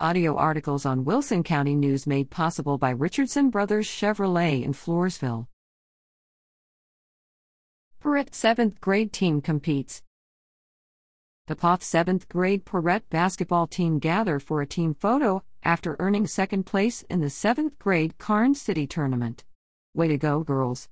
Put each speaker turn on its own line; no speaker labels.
Audio articles on Wilson County News made possible by Richardson Brothers Chevrolet in Floresville. Pirette 7th grade team competes. The Poth 7th grade Pirette basketball team gather for a team photo after earning second place in the 7th grade Karnes City tournament. Way to go, girls!